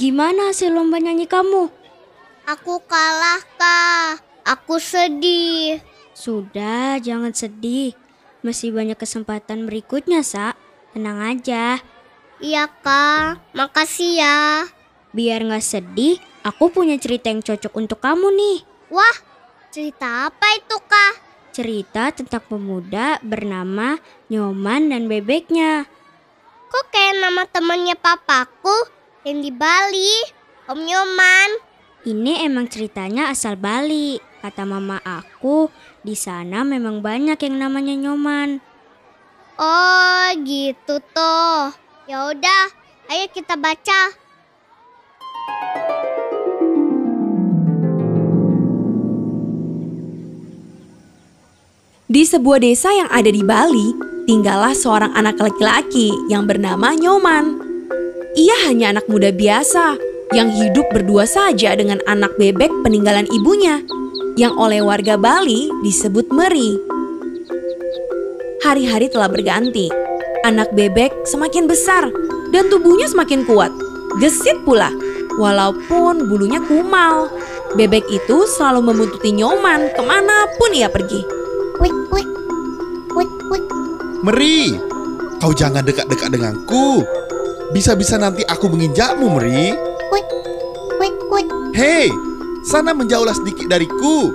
Gimana hasil lomba nyanyi kamu? Aku kalah, Kak. Aku sedih. Sudah, jangan sedih. Masih banyak kesempatan berikutnya, Sa. Tenang aja. Iya, Kak. Makasih ya. Biar gak sedih, aku punya cerita yang cocok untuk kamu nih. Wah, cerita apa itu, Kak? Cerita tentang pemuda bernama Nyoman dan bebeknya. Kok kayak nama temannya papaku yang di Bali? Om Nyoman. Ini emang ceritanya asal Bali. Kata mama aku, di sana memang banyak yang namanya Nyoman. Oh, gitu toh. Ya udah, ayo kita baca. Di sebuah desa yang ada di Bali, tinggallah seorang anak laki-laki yang bernama Nyoman. Ia hanya anak muda biasa yang hidup berdua saja dengan anak bebek peninggalan ibunya yang oleh warga Bali disebut Meri. Hari-hari telah berganti. Anak bebek semakin besar dan tubuhnya semakin kuat. Gesit pula, walaupun bulunya kumal. Bebek itu selalu membuntuti Nyoman ke mana pun ia pergi. Wik, wik, wik, wik. Meri, kau jangan dekat-dekat denganku. Bisa-bisa nanti aku menginjakmu, Meri. Wik, wik, wik. Hei, sana menjauhlah sedikit dariku.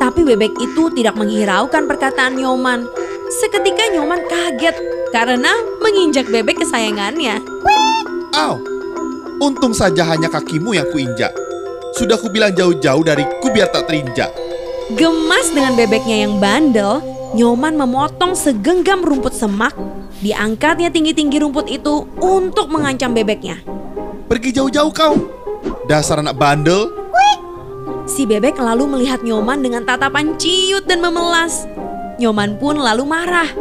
Tapi bebek itu tidak menghiraukan perkataan Nyoman. Seketika Nyoman kaget karena menginjak bebek kesayangannya. Au, untung saja hanya kakimu yang kuinjak. Sudah kubilang jauh-jauh dariku biar tak terinjak. Gemas dengan bebeknya yang bandel, Nyoman memotong segenggam rumput semak. Diangkatnya tinggi-tinggi rumput itu untuk mengancam bebeknya. Pergi jauh-jauh kau. Dasar anak bandel. Si bebek lalu melihat Nyoman dengan tatapan ciut dan memelas. Nyoman pun lalu marah.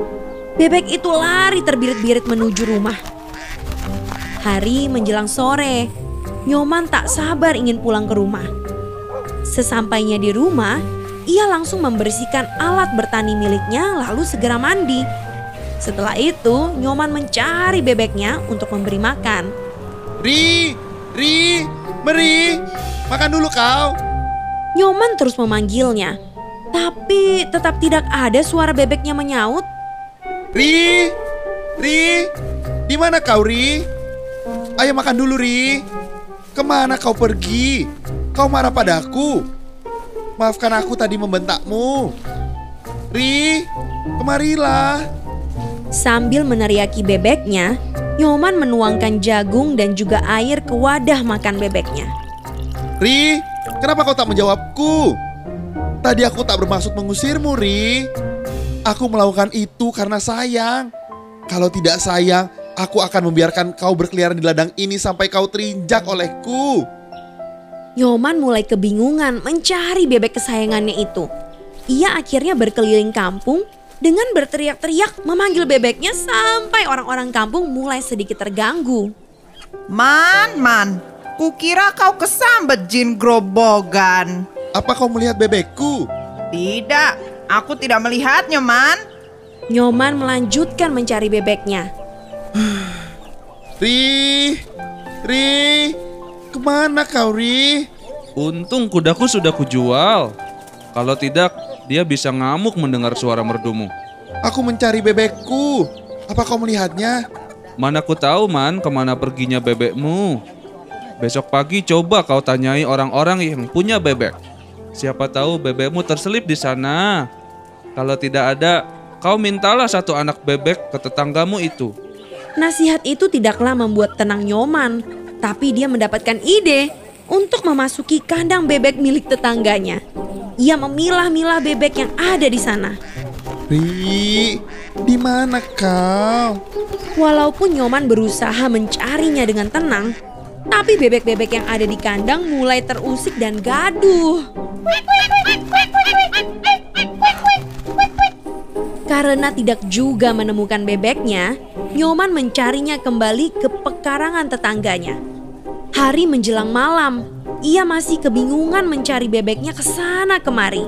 Bebek itu lari terbirit-birit menuju rumah. Hari menjelang sore, Nyoman tak sabar ingin pulang ke rumah. Sesampainya di rumah, ia langsung membersihkan alat bertani miliknya lalu segera mandi. Setelah itu, Nyoman mencari bebeknya untuk memberi makan. Ri, Ri, Meri, makan dulu kau. Nyoman terus memanggilnya, tapi tetap tidak ada suara bebeknya menyaut. Ri, Ri, di mana kau Ri? Ayo makan dulu Ri. Ke mana kau pergi? Kau marah padaku? Maafkan aku tadi membentakmu. Ri, kemarilah. Sambil meneriaki bebeknya, Nyoman menuangkan jagung dan juga air ke wadah makan bebeknya. Ri, kenapa kau tak menjawabku? Tadi aku tak bermaksud mengusirmu, Ri. Aku melakukan itu karena sayang. Kalau tidak sayang, aku akan membiarkan kau berkeliaran di ladang ini sampai kau terinjak olehku. Nyoman mulai kebingungan mencari bebek kesayangannya itu. Ia akhirnya berkeliling kampung dengan berteriak-teriak memanggil bebeknya sampai orang-orang kampung mulai sedikit terganggu. Man, man, kukira kau kesambet jin grobogan. Apa kau melihat bebekku? Tidak, aku tidak melihatnya, man. Nyoman melanjutkan mencari bebeknya. Ri, Ri, ke mana kau Ri? Untung kudaku sudah kujual. Kalau tidak, dia bisa ngamuk mendengar suara merdumu. Aku mencari bebekku. Apa kau melihatnya? Mana ku tahu man ke mana perginya bebekmu. Besok pagi coba kau tanyai orang-orang yang punya bebek. Siapa tahu bebekmu terselip di sana. Kalau tidak ada, kau mintalah satu anak bebek ke tetanggamu itu. Nasihat itu tidaklah membuat tenang Nyoman, tapi dia mendapatkan ide untuk memasuki kandang bebek milik tetangganya. Ia memilah-milah bebek yang ada di sana. Ri, di mana kau? Walaupun Nyoman berusaha mencarinya dengan tenang, tapi bebek-bebek yang ada di kandang mulai terusik dan gaduh. Karena tidak juga menemukan bebeknya, Nyoman mencarinya kembali ke pekarangan tetangganya. Hari menjelang malam, ia masih kebingungan mencari bebeknya ke sana kemari.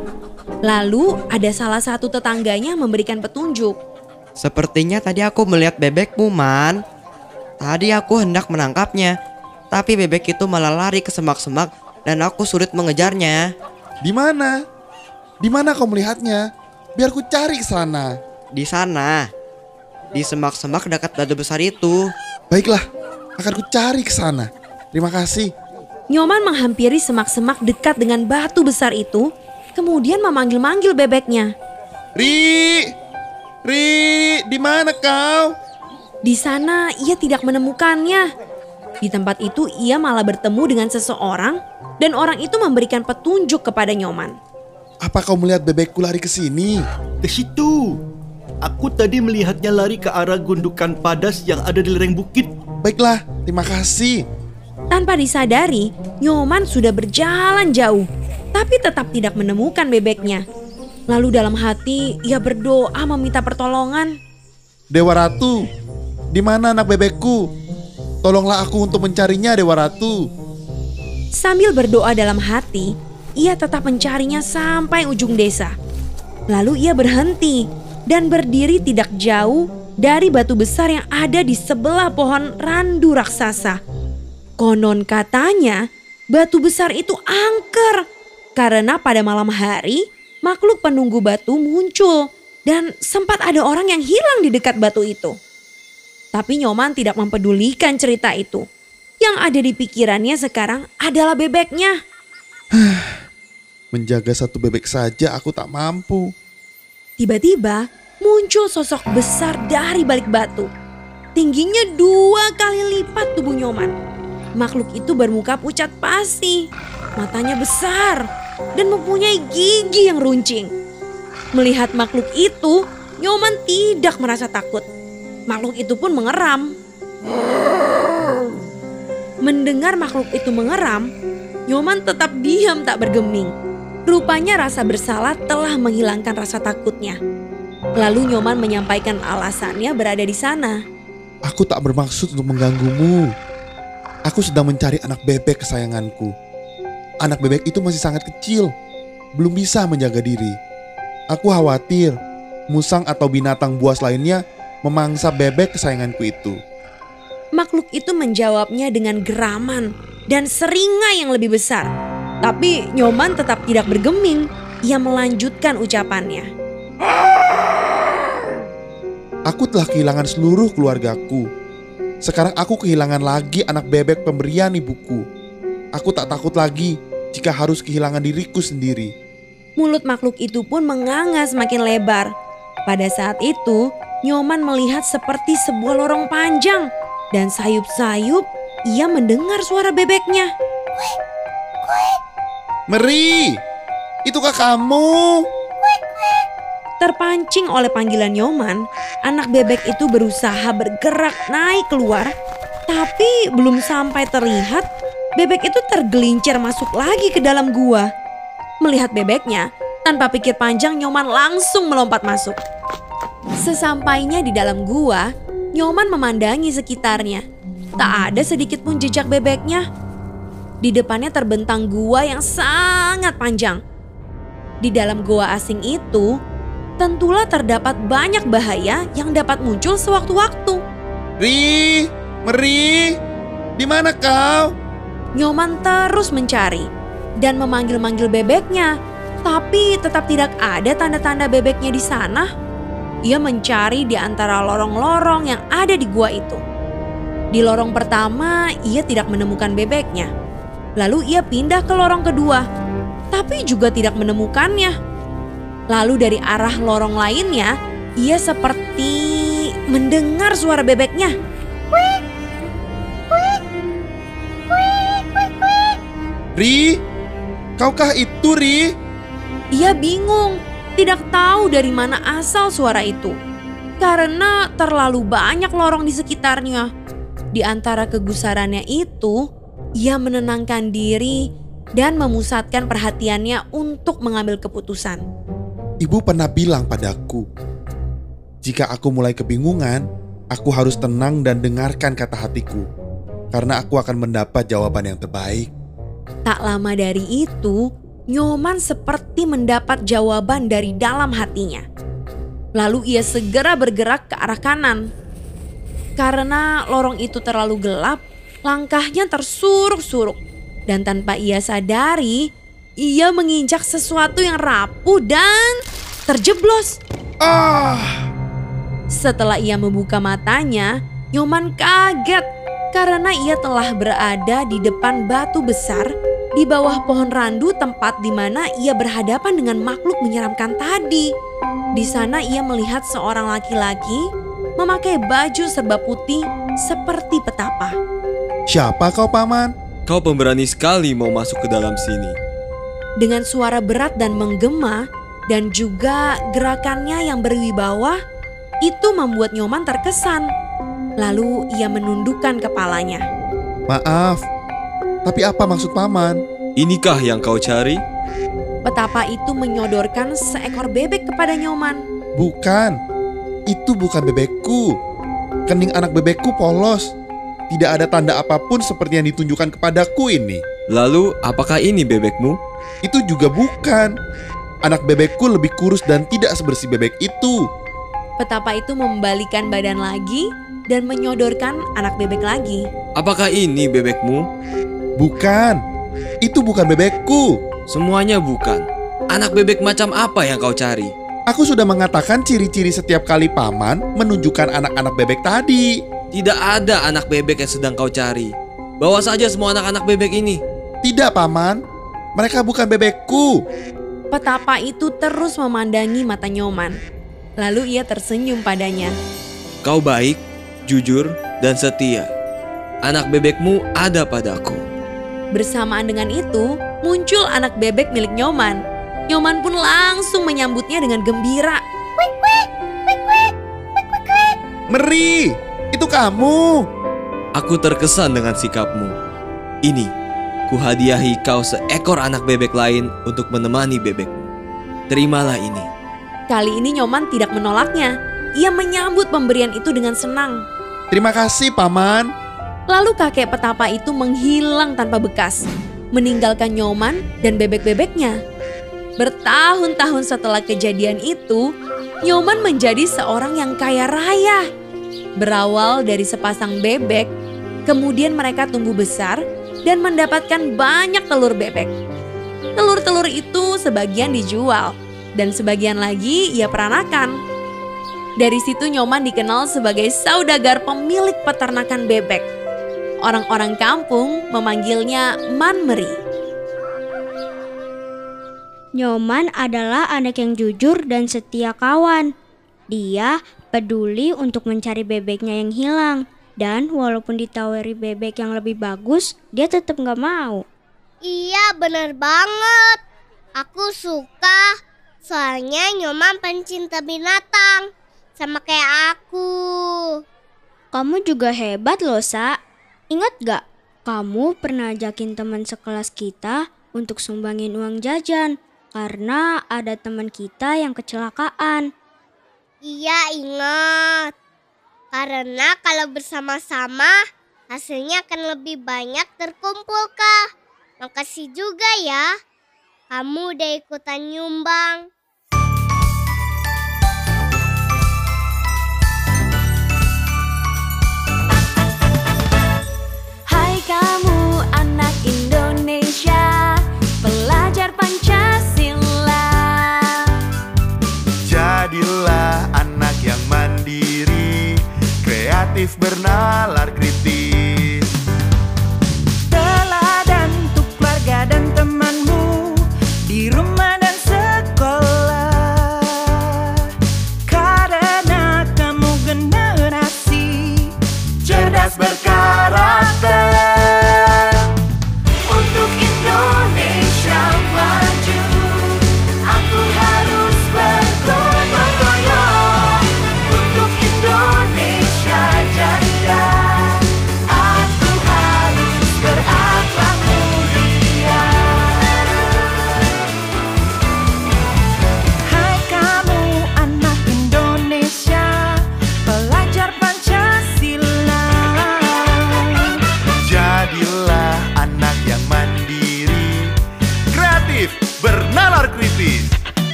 Lalu ada salah satu tetangganya memberikan petunjuk. Sepertinya tadi aku melihat bebekmu, Man. Tadi aku hendak menangkapnya, Tapi bebek itu malah lari ke semak-semak dan aku sulit mengejarnya. Di mana? Di mana kau melihatnya? Biar ku cari ke sana. Di sana. Di semak-semak dekat batu besar itu. Baiklah, akan ku cari ke sana. Terima kasih. Nyoman menghampiri semak-semak dekat dengan batu besar itu, kemudian memanggil-manggil bebeknya. Ri, Ri, di mana kau? Di sana ia tidak menemukannya. Di tempat itu ia malah bertemu dengan seseorang dan orang itu memberikan petunjuk kepada Nyoman. Apa kau melihat bebekku lari ke sini? Ke situ. Aku tadi melihatnya lari ke arah gundukan padas yang ada di lereng bukit. Baiklah, terima kasih. Tanpa disadari, Nyoman sudah berjalan jauh, tapi tetap tidak menemukan bebeknya. Lalu dalam hati ia berdoa meminta pertolongan. Dewa Ratu, di mana anak bebekku? Tolonglah aku untuk mencarinya, Dewa Ratu. Sambil berdoa dalam hati, ia tetap mencarinya sampai ujung desa. Lalu ia berhenti dan berdiri tidak jauh dari batu besar yang ada di sebelah pohon randu raksasa. Konon katanya, batu besar itu angker karena pada malam hari makhluk penunggu batu muncul dan sempat ada orang yang hilang di dekat batu itu. Tapi Nyoman tidak mempedulikan cerita itu. Yang ada di pikirannya sekarang adalah bebeknya. Menjaga satu bebek saja aku tak mampu. Tiba-tiba muncul sosok besar dari balik batu. Tingginya dua kali lipat tubuh Nyoman. Makhluk itu bermuka pucat pasi, matanya besar, dan mempunyai gigi yang runcing. Melihat makhluk itu, Nyoman tidak merasa takut. Makhluk itu pun mengeram. Mendengar makhluk itu mengeram, Nyoman tetap diam tak bergeming. Rupanya rasa bersalah telah menghilangkan rasa takutnya. Lalu Nyoman menyampaikan alasannya berada di sana. Aku tak bermaksud untuk mengganggumu. Aku sedang mencari anak bebek kesayanganku. Anak bebek itu masih sangat kecil, belum bisa menjaga diri. Aku khawatir musang atau binatang buas lainnya memangsa bebek kesayanganku itu. Makhluk itu menjawabnya dengan geraman dan seringai yang lebih besar. Tapi Nyoman tetap tidak bergeming. Ia melanjutkan ucapannya. Aku telah kehilangan seluruh keluargaku. Sekarang aku kehilangan lagi anak bebek pemberian ibuku. Aku tak takut lagi jika harus kehilangan diriku sendiri. Mulut makhluk itu pun menganga semakin lebar. Pada saat itu, Nyoman melihat seperti sebuah lorong panjang dan sayup-sayup ia mendengar suara bebeknya. Meri, itukah kamu? Terpancing oleh panggilan Nyoman, anak bebek itu berusaha bergerak naik keluar, tapi belum sampai terlihat, bebek itu tergelincir masuk lagi ke dalam gua. Melihat bebeknya, tanpa pikir panjang Nyoman langsung melompat masuk. Sesampainya di dalam gua, Nyoman memandangi sekitarnya. Tak ada sedikit pun jejak bebeknya. Di depannya terbentang gua yang sangat panjang. Di dalam gua asing itu, tentulah terdapat banyak bahaya yang dapat muncul sewaktu-waktu. Ri, Meri, di mana kau? Nyoman terus mencari dan memanggil-manggil bebeknya, tapi tetap tidak ada tanda-tanda bebeknya di sana. Ia mencari di antara lorong-lorong yang ada di gua itu. Di lorong pertama, ia tidak menemukan bebeknya. Lalu ia pindah ke lorong kedua, tapi juga tidak menemukannya. Lalu dari arah lorong lainnya, ia seperti mendengar suara bebeknya. Ri, kaukah itu Ri? Ia bingung, tidak tahu dari mana asal suara itu. Karena terlalu banyak lorong di sekitarnya. Di antara kegusarannya itu, ia menenangkan diri dan memusatkan perhatiannya untuk mengambil keputusan. Ibu pernah bilang padaku, jika aku mulai kebingungan, aku harus tenang dan dengarkan kata hatiku, karena aku akan mendapat jawaban yang terbaik. Tak lama dari itu, Nyoman seperti mendapat jawaban dari dalam hatinya. Lalu ia segera bergerak ke arah kanan. Karena lorong itu terlalu gelap, Langkahnya tersuruk-suruk dan tanpa ia sadari, ia menginjak sesuatu yang rapuh dan terjeblos. Ah, Setelah ia membuka matanya, Nyoman kaget karena ia telah berada di depan batu besar di bawah pohon randu tempat di mana ia berhadapan dengan makhluk menyeramkan tadi. Di sana ia melihat seorang laki-laki memakai baju serba putih seperti petapa. siapa kau paman? Kau pemberani sekali mau masuk ke dalam sini. Dengan suara berat dan menggema dan juga gerakannya yang berwibawa, itu membuat Nyoman terkesan. Lalu ia menundukkan kepalanya. Maaf, tapi apa maksud paman? Inikah yang kau cari? Petapa itu menyodorkan seekor bebek kepada Nyoman. Bukan, itu bukan bebekku. Kening anak bebekku polos. Tidak ada tanda apa pun seperti yang ditunjukkan kepadaku ini. Lalu, apakah ini bebekmu? Itu juga bukan. Anak bebekku lebih kurus dan tidak sebersih bebek itu. Petapa itu membalikan badan lagi dan menyodorkan anak bebek lagi. Apakah ini bebekmu? Bukan, itu bukan bebekku. Semuanya bukan. Anak bebek macam apa yang kau cari? Aku sudah mengatakan ciri-ciri setiap kali paman menunjukkan anak-anak bebek tadi. Tidak ada anak bebek yang sedang kau cari. Bawa saja semua anak-anak bebek ini. Tidak, paman. Mereka bukan bebekku. Petapa itu terus memandangi mata Nyoman. Lalu ia tersenyum padanya. Kau baik, jujur, dan setia. Anak bebekmu ada padaku. Bersamaan dengan itu, muncul anak bebek milik Nyoman. Nyoman pun langsung menyambutnya dengan gembira. Meri, itu kamu. Aku terkesan dengan sikapmu. Ini, kuhadiahi kau seekor anak bebek lain untuk menemani bebekmu. Terimalah ini. Kali ini Nyoman tidak menolaknya. Ia menyambut pemberian itu dengan senang. Terima kasih, paman. Lalu kakek petapa itu menghilang tanpa bekas, meninggalkan Nyoman dan bebek-bebeknya. Bertahun-tahun setelah kejadian itu, Nyoman menjadi seorang yang kaya raya. Berawal dari sepasang bebek, kemudian mereka tumbuh besar dan mendapatkan banyak telur bebek. Telur-telur itu sebagian dijual dan sebagian lagi ia peranakan. Dari situ Nyoman dikenal sebagai saudagar pemilik peternakan bebek. Orang-orang kampung memanggilnya Manmeri. Nyoman adalah anak yang jujur dan setia kawan. Dia peduli untuk mencari bebeknya yang hilang. Dan walaupun ditawari bebek yang lebih bagus, dia tetap nggak mau. Iya bener banget. Aku suka. Soalnya Nyoman pencinta binatang. Sama kayak aku. Kamu juga hebat loh, Sa. Ingat gak? Kamu pernah ajakin teman sekelas kita untuk sumbangin uang jajan karena ada teman kita yang kecelakaan. Iya ingat. Karena kalau bersama-sama hasilnya akan lebih banyak terkumpul kak. Makasih juga ya. Kamu udah ikutan nyumbang. Hai kamu kreatif bernalar kritis.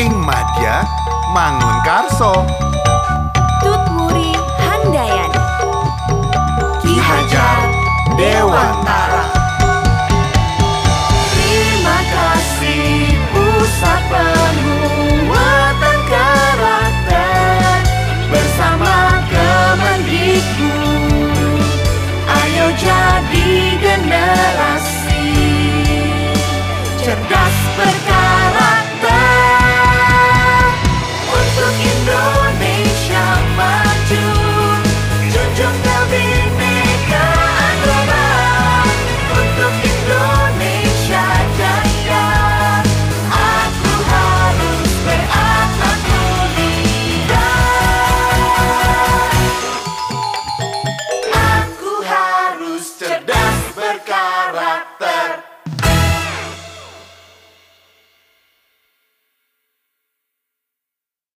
Ing Madya Mangun Karso. Tutmuri Handayani. Ki Hajar Dewantara